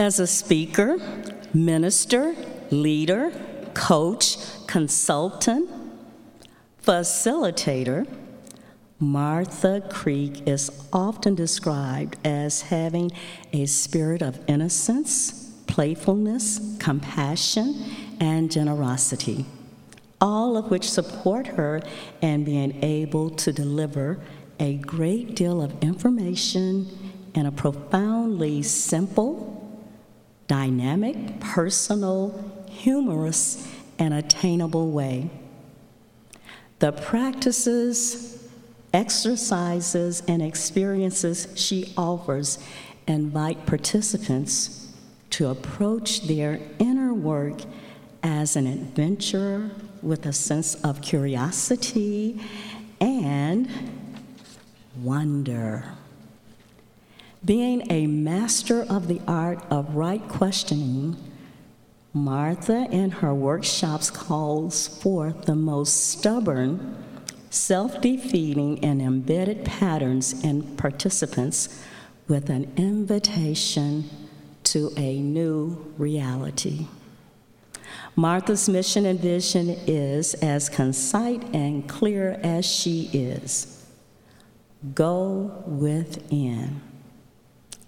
As a speaker, minister, leader, coach, consultant, facilitator, Martha Creek is often described as having a spirit of innocence, playfulness, compassion, and generosity, all of which support her in being able to deliver a great deal of information in a profoundly simple, dynamic, personal, humorous, and attainable way. The practices, exercises, and experiences she offers invite participants to approach their inner work as an adventure with a sense of curiosity and wonder. Being a master of the art of right questioning, Martha in her workshops calls forth the most stubborn, self defeating, and embedded patterns in participants with an invitation to a new reality. Martha's mission and vision is as concise and clear as she is go within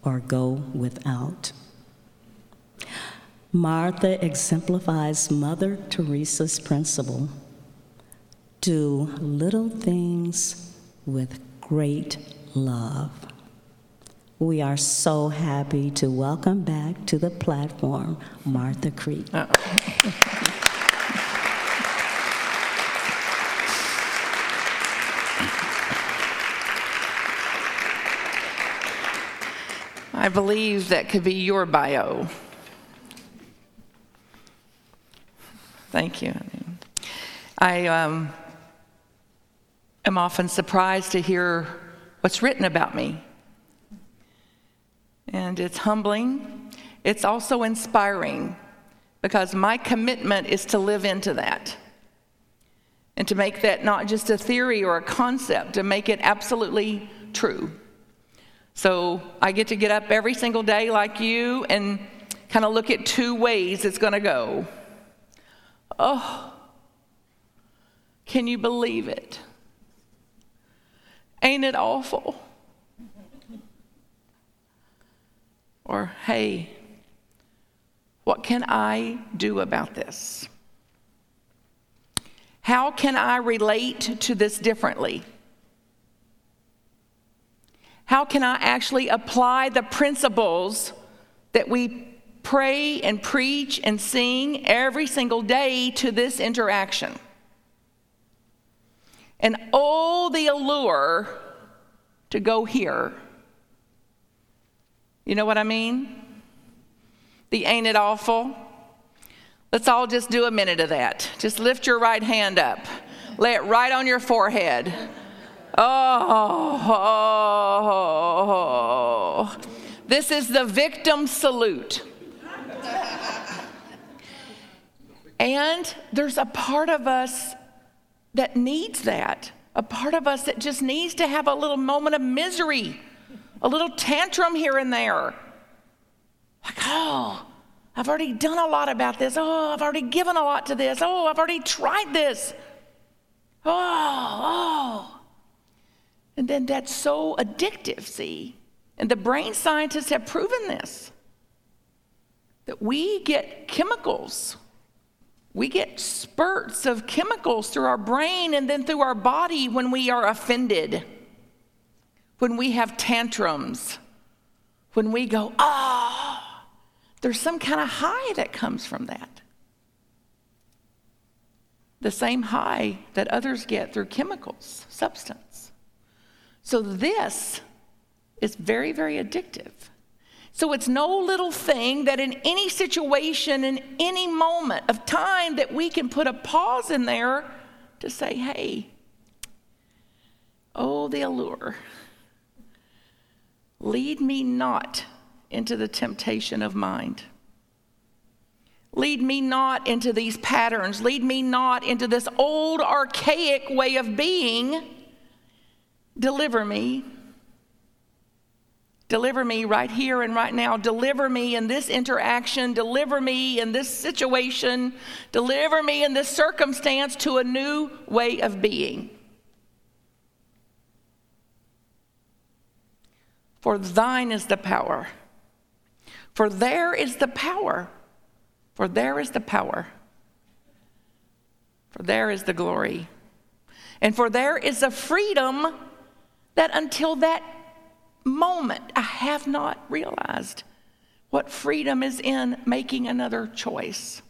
or go without. Martha exemplifies Mother Teresa's principle do little things with great love. We are so happy to welcome back to the platform Martha Creek. I believe that could be your bio. Thank you. I um, am often surprised to hear what's written about me. And it's humbling. It's also inspiring because my commitment is to live into that and to make that not just a theory or a concept, to make it absolutely true. So I get to get up every single day like you and kind of look at two ways it's going to go. Oh, can you believe it? Ain't it awful? Or, hey, what can I do about this? How can I relate to this differently? How can I actually apply the principles that we pray and preach and sing every single day to this interaction. And oh, the allure to go here. You know what I mean? The ain't it awful? Let's all just do a minute of that. Just lift your right hand up, lay it right on your forehead. Oh, this is the victim salute. And there's a part of us that needs that, a part of us that just needs to have a little moment of misery, a little tantrum here and there. Like, oh, I've already done a lot about this. Oh, I've already given a lot to this. Oh, I've already tried this. Oh, oh. And then that's so addictive, see? And the brain scientists have proven this that we get chemicals we get spurts of chemicals through our brain and then through our body when we are offended, when we have tantrums, when we go, ah, oh, there's some kind of high that comes from that. The same high that others get through chemicals, substance. So this is very, very addictive. So it's no little thing that in any situation, in any moment of time, that we can put a pause in there to say, hey, oh, the allure. Lead me not into the temptation of mind. Lead me not into these patterns. Lead me not into this old, archaic way of being. Deliver me Deliver me right here and right now. Deliver me in this interaction. Deliver me in this situation. Deliver me in this circumstance to a new way of being. For thine is the power. For there is the power. For there is the power. For there is the glory. And for there is a freedom that until that moment I have not realized what freedom is in making another choice.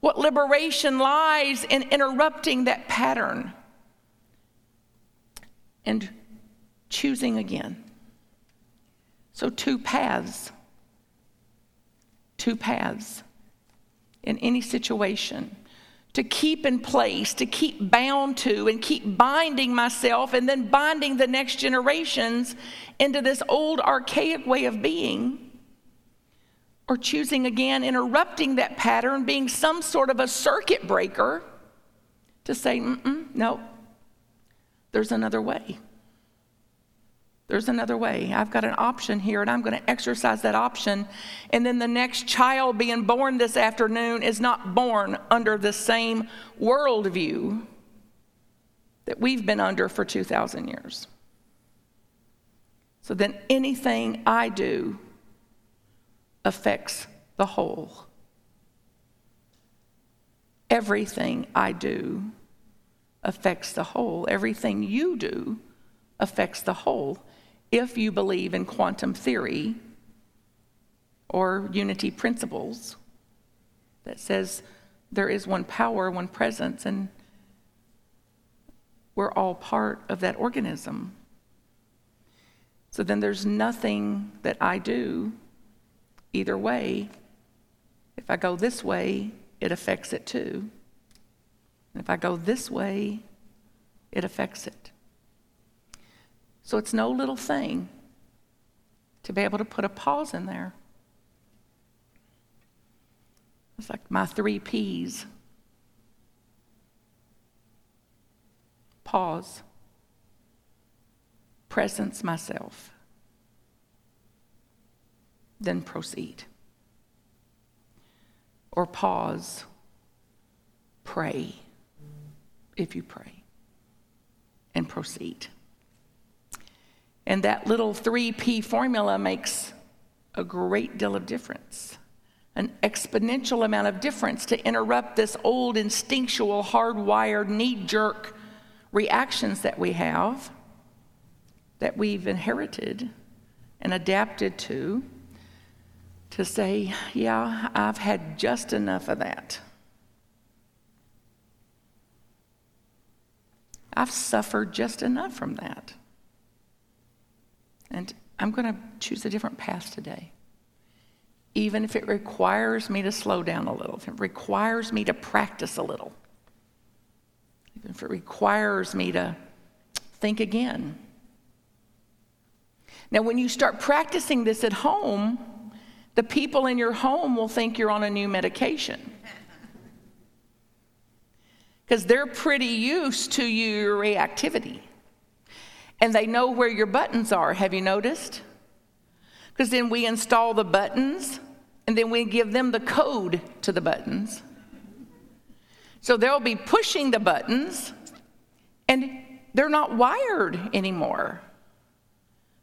What liberation lies in interrupting that pattern and choosing again. So, two paths. Two paths in any situation to keep in place, to keep bound to, and keep binding myself and then binding the next generations into this old archaic way of being. Or choosing again, interrupting that pattern, being some sort of a circuit breaker to say, no, there's another way. There's another way. I've got an option here, and I'm going to exercise that option. And then the next child being born this afternoon is not born under the same worldview that we've been under for 2,000 years. So then anything I do affects the whole. Everything I do affects the whole. Everything you do affects the whole if you believe in quantum theory or unity principles that says there is one power, one presence, and we're all part of that organism. So then there's nothing that I do either way. If I go this way, it affects it too. And if I go this way, it affects it. So it's no little thing to be able to put a pause in there. It's like my three P's pause, presence myself, then proceed. Or pause, pray if you pray, and proceed. And that little 3P formula makes a great deal of difference, an exponential amount of difference to interrupt this old instinctual, hardwired, knee jerk reactions that we have, that we've inherited and adapted to, to say, yeah, I've had just enough of that. I've suffered just enough from that. And I'm going to choose a different path today. Even if it requires me to slow down a little, if it requires me to practice a little, even if it requires me to think again. Now, when you start practicing this at home, the people in your home will think you're on a new medication. Because they're pretty used to your reactivity and they know where your buttons are. Have you noticed? Because then we install the buttons and then we give them the code to the buttons. So they'll be pushing the buttons and they're not wired anymore.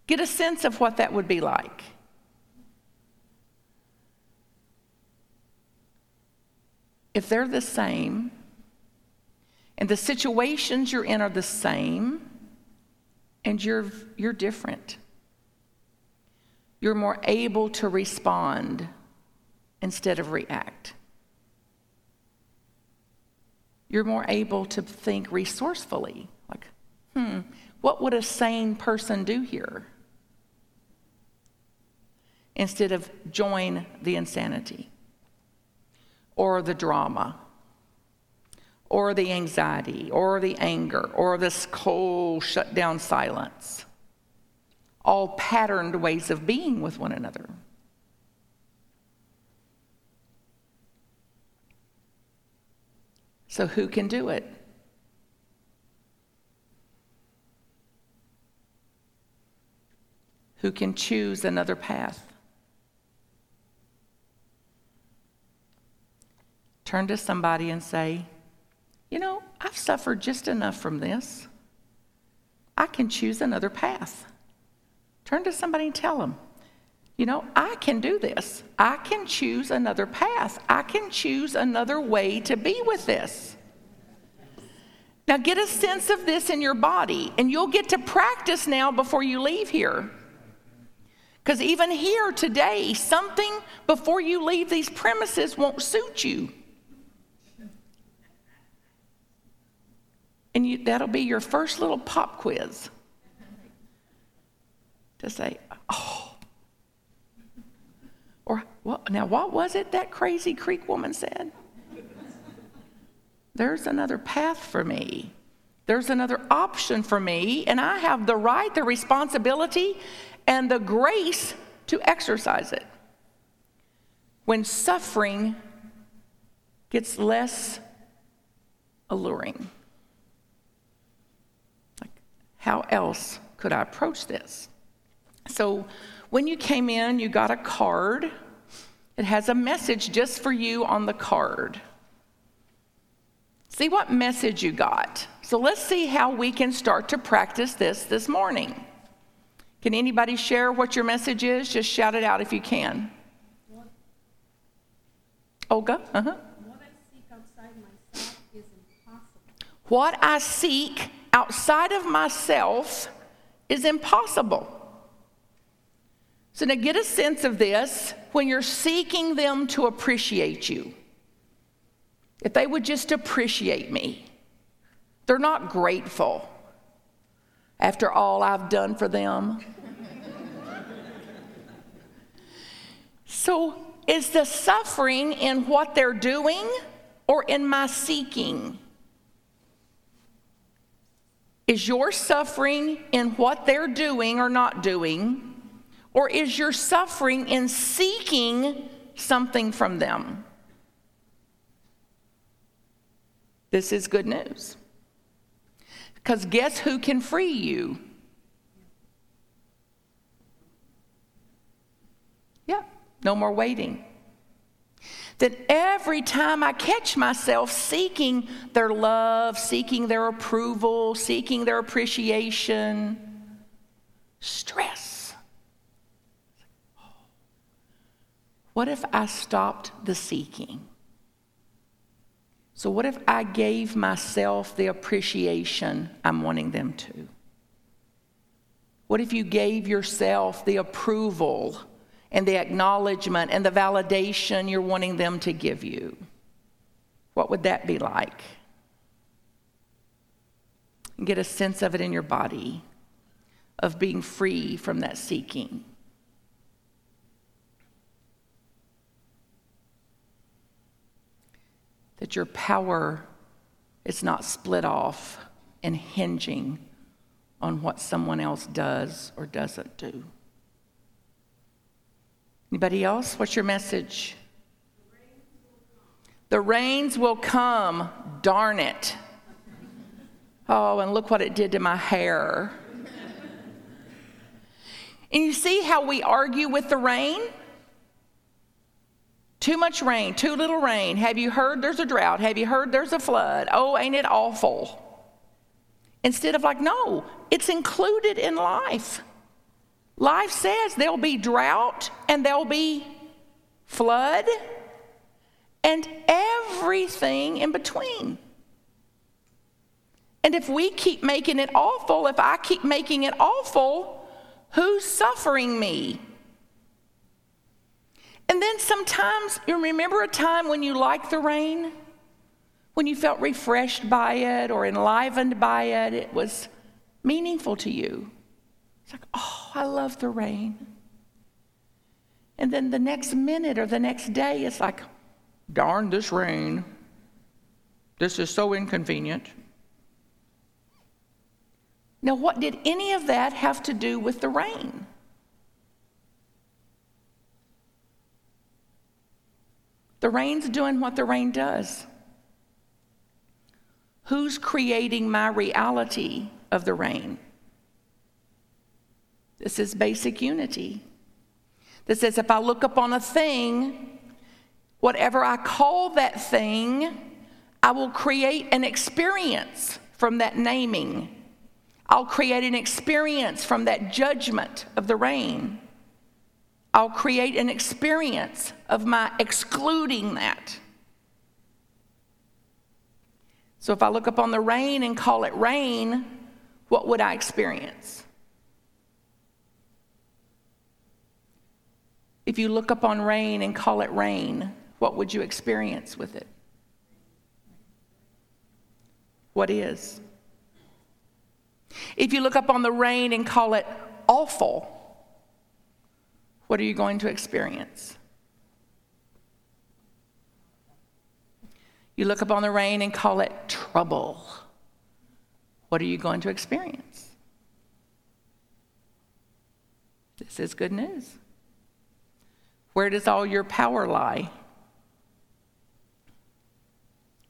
Get a sense of what that would be like. If they're the same and the situations you're in are the same, and you're, you're different. You're more able to respond instead of react. You're more able to think resourcefully, like, hmm, what would a sane person do here? Instead of join the insanity or the drama or the anxiety or the anger or this cold, shut down silence. All patterned ways of being with one another. So, who can do it? who can choose another path. Turn to somebody and say, You know, I've suffered just enough from this. I can choose another path. Turn to somebody and tell them, You know, I can do this. I can choose another path. I can choose another way to be with this. Now, get a sense of this in your body, and you'll get to practice now before you leave here. Because even here today, something before you leave these premises won't suit you. And you, that'll be your first little pop quiz to say, oh. Or, well, now what was it that crazy Creek woman said? There's another path for me. There's another option for me, and I have the right, the responsibility, and the grace to exercise it. When suffering gets less alluring. How else could I approach this? So, when you came in, you got a card. It has a message just for you on the card. See what message you got. So let's see how we can start to practice this this morning. Can anybody share what your message is? Just shout it out if you can. Olga? Uh huh. What I seek outside myself is impossible. What I seek outside of myself is impossible. So now get a sense of this when you're seeking them to appreciate you. If they would just appreciate me, they're not grateful after all I've done for them. so, is the suffering in what they're doing or in my seeking? Is your suffering in what they're doing or not doing? Or is your suffering in seeking something from them? This is good news. Because guess who can free you? Yeah, no more waiting. That every time I catch myself seeking their love, seeking their approval, seeking their appreciation, stress. What if I stopped the seeking? So, what if I gave myself the appreciation I'm wanting them to? What if you gave yourself the approval and the acknowledgement and the validation you're wanting them to give you? What would that be like? Get a sense of it in your body, of being free from that seeking. that your power is not split off and hinging on what someone else does or doesn't do. Anybody else? What's your message? The rains will come, darn it. Oh, and look what it did to my hair. And you see how we argue with the rain? Too much rain, too little rain. Have you heard there's a drought? Have you heard there's a flood? Oh, ain't it awful? Instead of like, no, it's included in life. Life says there'll be drought and there'll be flood and everything in between. And if we keep making it awful, if I keep making it awful, who's suffering me? And then sometimes you remember a time when you liked the rain? When you felt refreshed by it or enlivened by it, it was meaningful to you. It's like, oh, I love the rain. And then the next minute or the next day, it's like, darn this rain. This is so inconvenient. Now, what did any of that have to do with the rain? The rain's doing what the rain does. Who's creating my reality of the rain? This is basic unity. That says if I look upon a thing, whatever I call that thing, I will create an experience from that naming. I'll create an experience from that judgment of the rain. I'll create an experience of my excluding that. So if I look upon the rain and call it rain, what would I experience? If you look upon rain and call it rain, what would you experience with it? What is? If you look up on the rain and call it awful, what are you going to experience? You look up on the rain and call it trouble. What are you going to experience? This is good news. Where does all your power lie?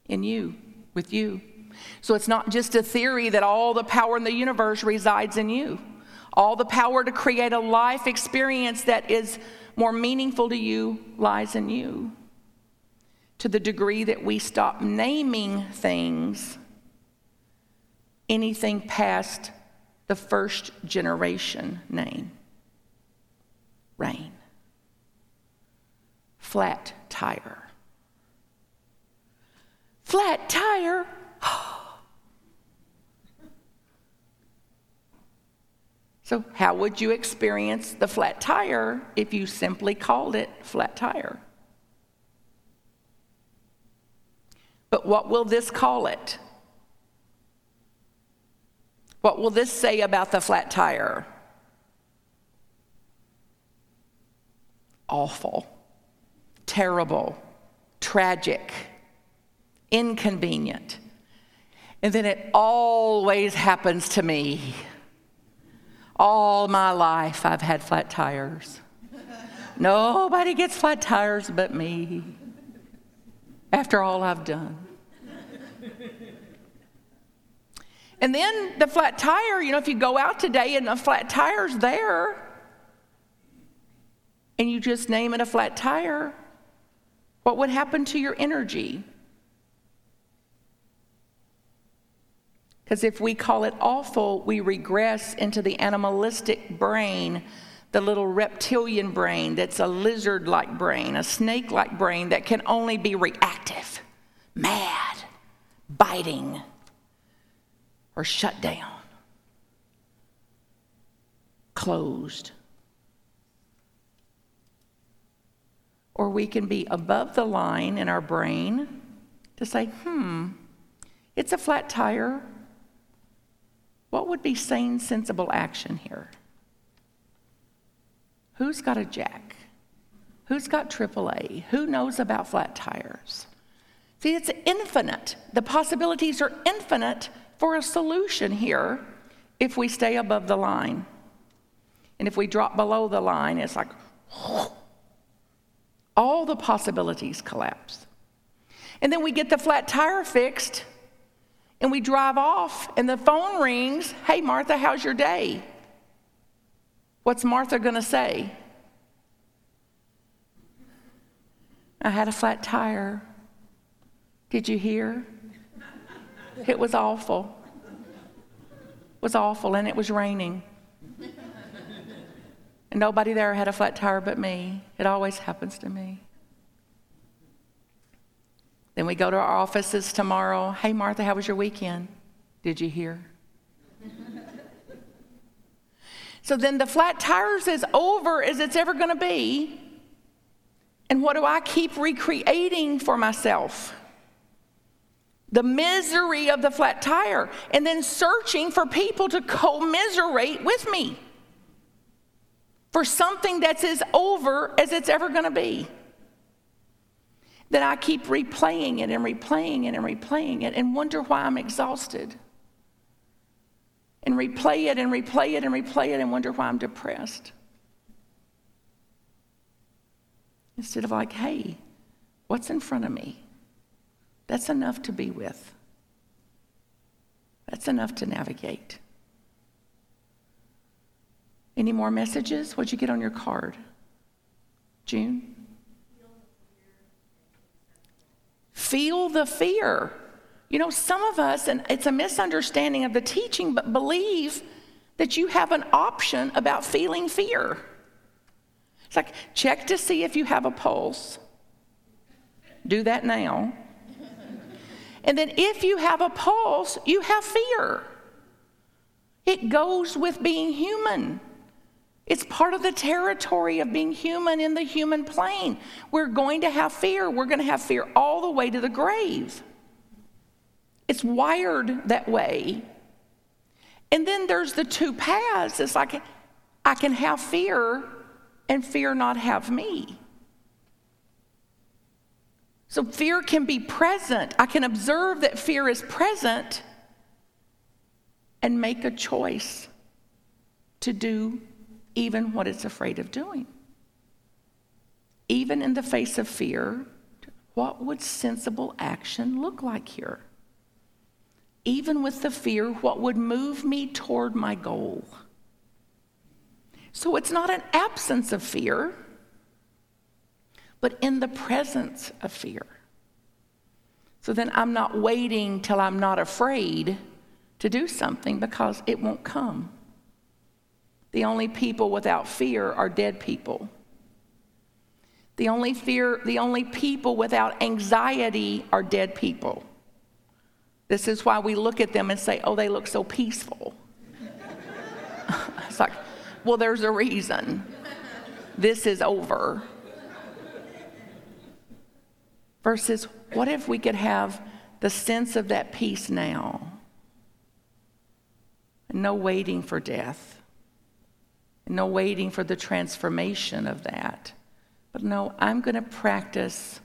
In you, with you. So it's not just a theory that all the power in the universe resides in you. All the power to create a life experience that is more meaningful to you lies in you. To the degree that we stop naming things, anything past the first generation name rain, flat tire. Flat tire? so, how would you experience the flat tire if you simply called it flat tire? But what will this call it? What will this say about the flat tire? Awful, terrible, tragic, inconvenient. And then it always happens to me. All my life, I've had flat tires. Nobody gets flat tires but me after all I've done. And then the flat tire, you know, if you go out today and the flat tire's there, and you just name it a flat tire, what would happen to your energy? Because if we call it awful, we regress into the animalistic brain, the little reptilian brain that's a lizard like brain, a snake like brain that can only be reactive, mad, biting, or shut down, closed. Or we can be above the line in our brain to say, hmm, it's a flat tire. What would be sane, sensible action here? Who's got a jack? Who's got AAA? Who knows about flat tires? See, it's infinite. The possibilities are infinite for a solution here if we stay above the line. And if we drop below the line, it's like all the possibilities collapse. And then we get the flat tire fixed, and we drive off and the phone rings Hey, Martha, how's your day? What's Martha going to say? I had a flat tire. Did you hear? It was awful. It was awful, and it was raining. And nobody there had a flat tire but me. It always happens to me. Then we go to our offices tomorrow. Hey, Martha, how was your weekend? Did you hear? so then the flat tires is over as it's ever going to be. And what do I keep recreating for myself? The misery of the flat tire, and then searching for people to commiserate with me for something that's as over as it's ever going to be that I keep replaying it and replaying it and replaying it and wonder why I'm exhausted. And replay it and replay it and replay it and wonder why I'm depressed. Instead of like, hey, what's in front of me? That's enough to be with. That's enough to navigate. Any more messages? What'd you get on your card? June? Feel the fear. You know, some of us, and it's a misunderstanding of the teaching, but believe that you have an option about feeling fear. It's like, check to see if you have a pulse. Do that now. And then if you have a pulse, you have fear. It goes with being human. It's part of the territory of being human in the human plane. We're going to have fear. We're going to have fear all the way to the grave. It's wired that way. And then there's the two paths. It's like I can have fear and fear not have me. So fear can be present. I can observe that fear is present and make a choice to do even what it's afraid of doing. Even in the face of fear, what would sensible action look like here? Even with the fear, what would move me toward my goal? So it's not an absence of fear but in the presence of fear. So then I'm not waiting till I'm not afraid to do something because it won't come. The only people without fear are dead people. The only fear, the only people without anxiety are dead people. This is why we look at them and say, "Oh, they look so peaceful." it's like, well, there's a reason. This is over. Versus, what if we could have the sense of that peace now? And no waiting for death, no waiting for the transformation of that. But no, I'm going to practice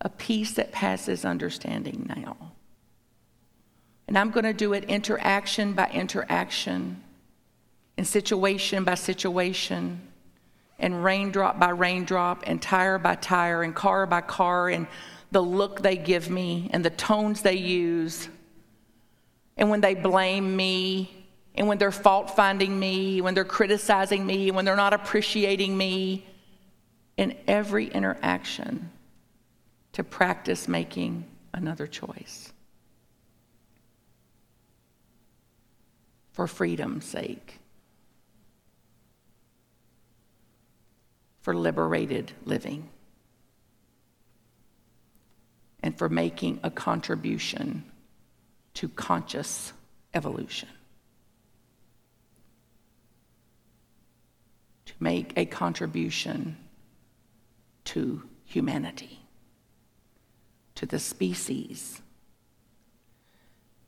a peace that passes understanding now. And I'm going to do it interaction by interaction, and situation by situation and raindrop by raindrop and tire by tire and car by car and the look they give me and the tones they use and when they blame me and when they're fault finding me, when they're criticizing me, when they're not appreciating me, in every interaction to practice making another choice for freedom's sake. for liberated living and for making a contribution to conscious evolution. Make a contribution to humanity, to the species,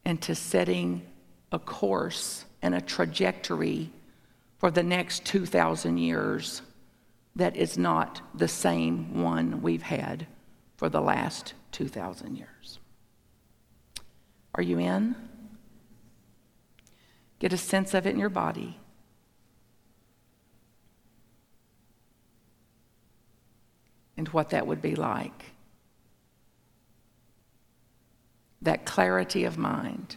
and to setting a course and a trajectory for the next 2,000 years that is not the same one we've had for the last 2,000 years. Are you in? Get a sense of it in your body. And what that would be like. That clarity of mind,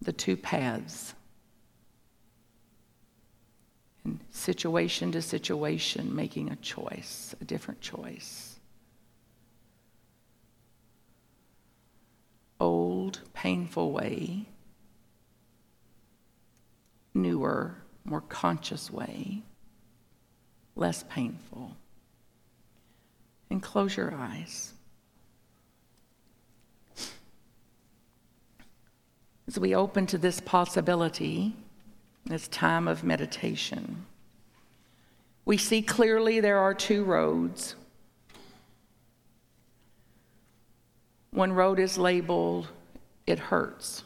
the two paths and situation to situation, making a choice, a different choice. Old, painful way, newer, more conscious way, less painful. And close your eyes. As we open to this possibility, this time of meditation. We see clearly there are two roads. One road is labeled, it hurts.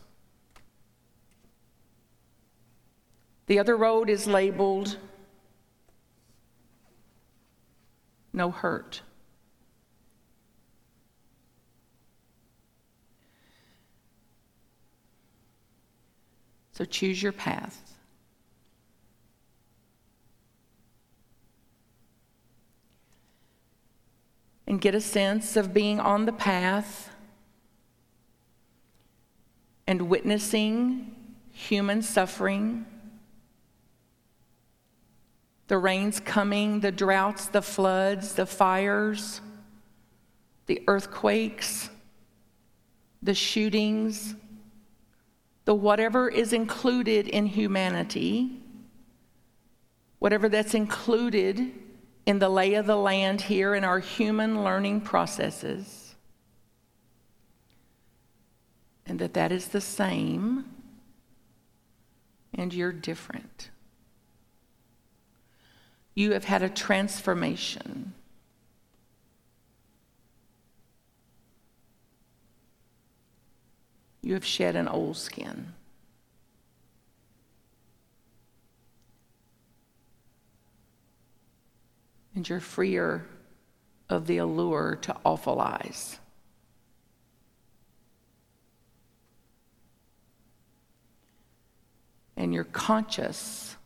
The other road is labeled, no hurt. So choose your path. and get a sense of being on the path and witnessing human suffering, the rains coming, the droughts, the floods, the fires, the earthquakes, the shootings, the whatever is included in humanity, whatever that's included in the lay of the land here in our human learning processes, and that that is the same and you're different. You have had a transformation. You have shed an old skin. And you're freer of the allure to awfulize. And you're conscious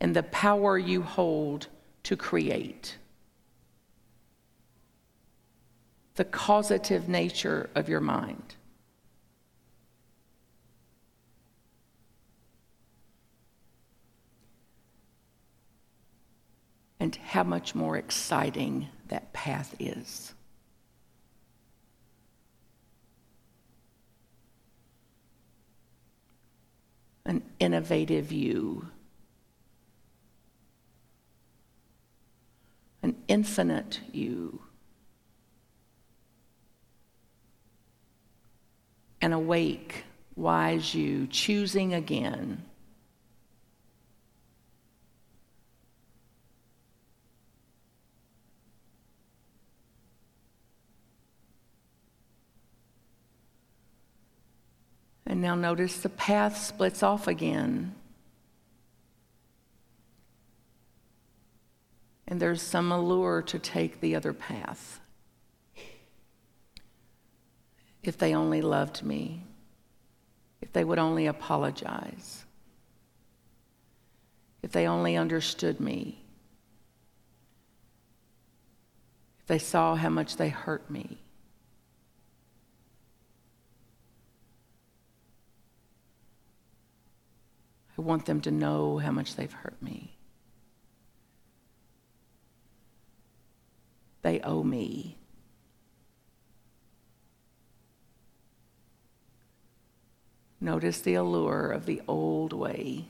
in the power you hold to create. The causative nature of your mind. And how much more exciting that path is. An innovative you, an infinite you, an awake, wise you, choosing again And now notice the path splits off again. And there's some allure to take the other path. If they only loved me, if they would only apologize, if they only understood me, if they saw how much they hurt me. I want them to know how much they've hurt me. They owe me. Notice the allure of the old way.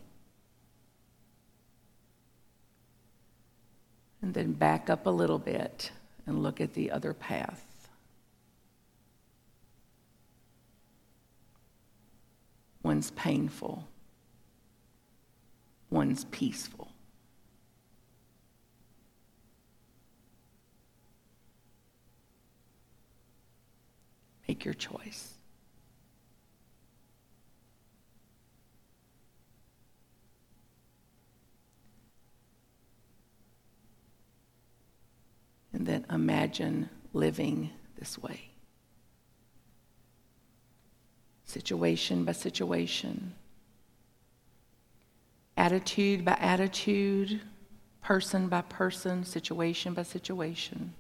And then back up a little bit and look at the other path. One's painful one's peaceful. Make your choice. And then imagine living this way. Situation by situation attitude by attitude, person by person, situation by situation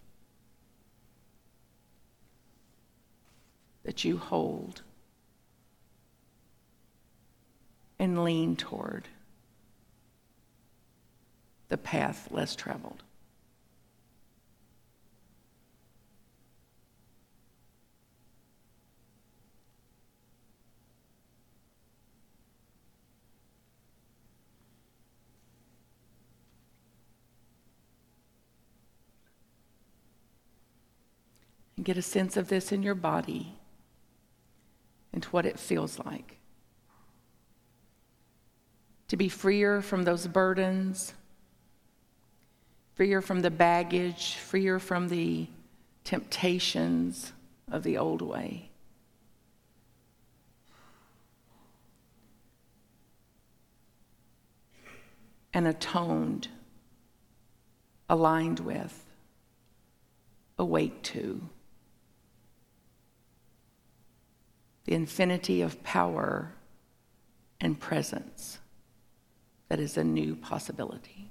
that you hold and lean toward the path less traveled. And get a sense of this in your body and what it feels like. To be freer from those burdens, freer from the baggage, freer from the temptations of the old way. And atoned, aligned with, awake to. The infinity of power and presence that is a new possibility.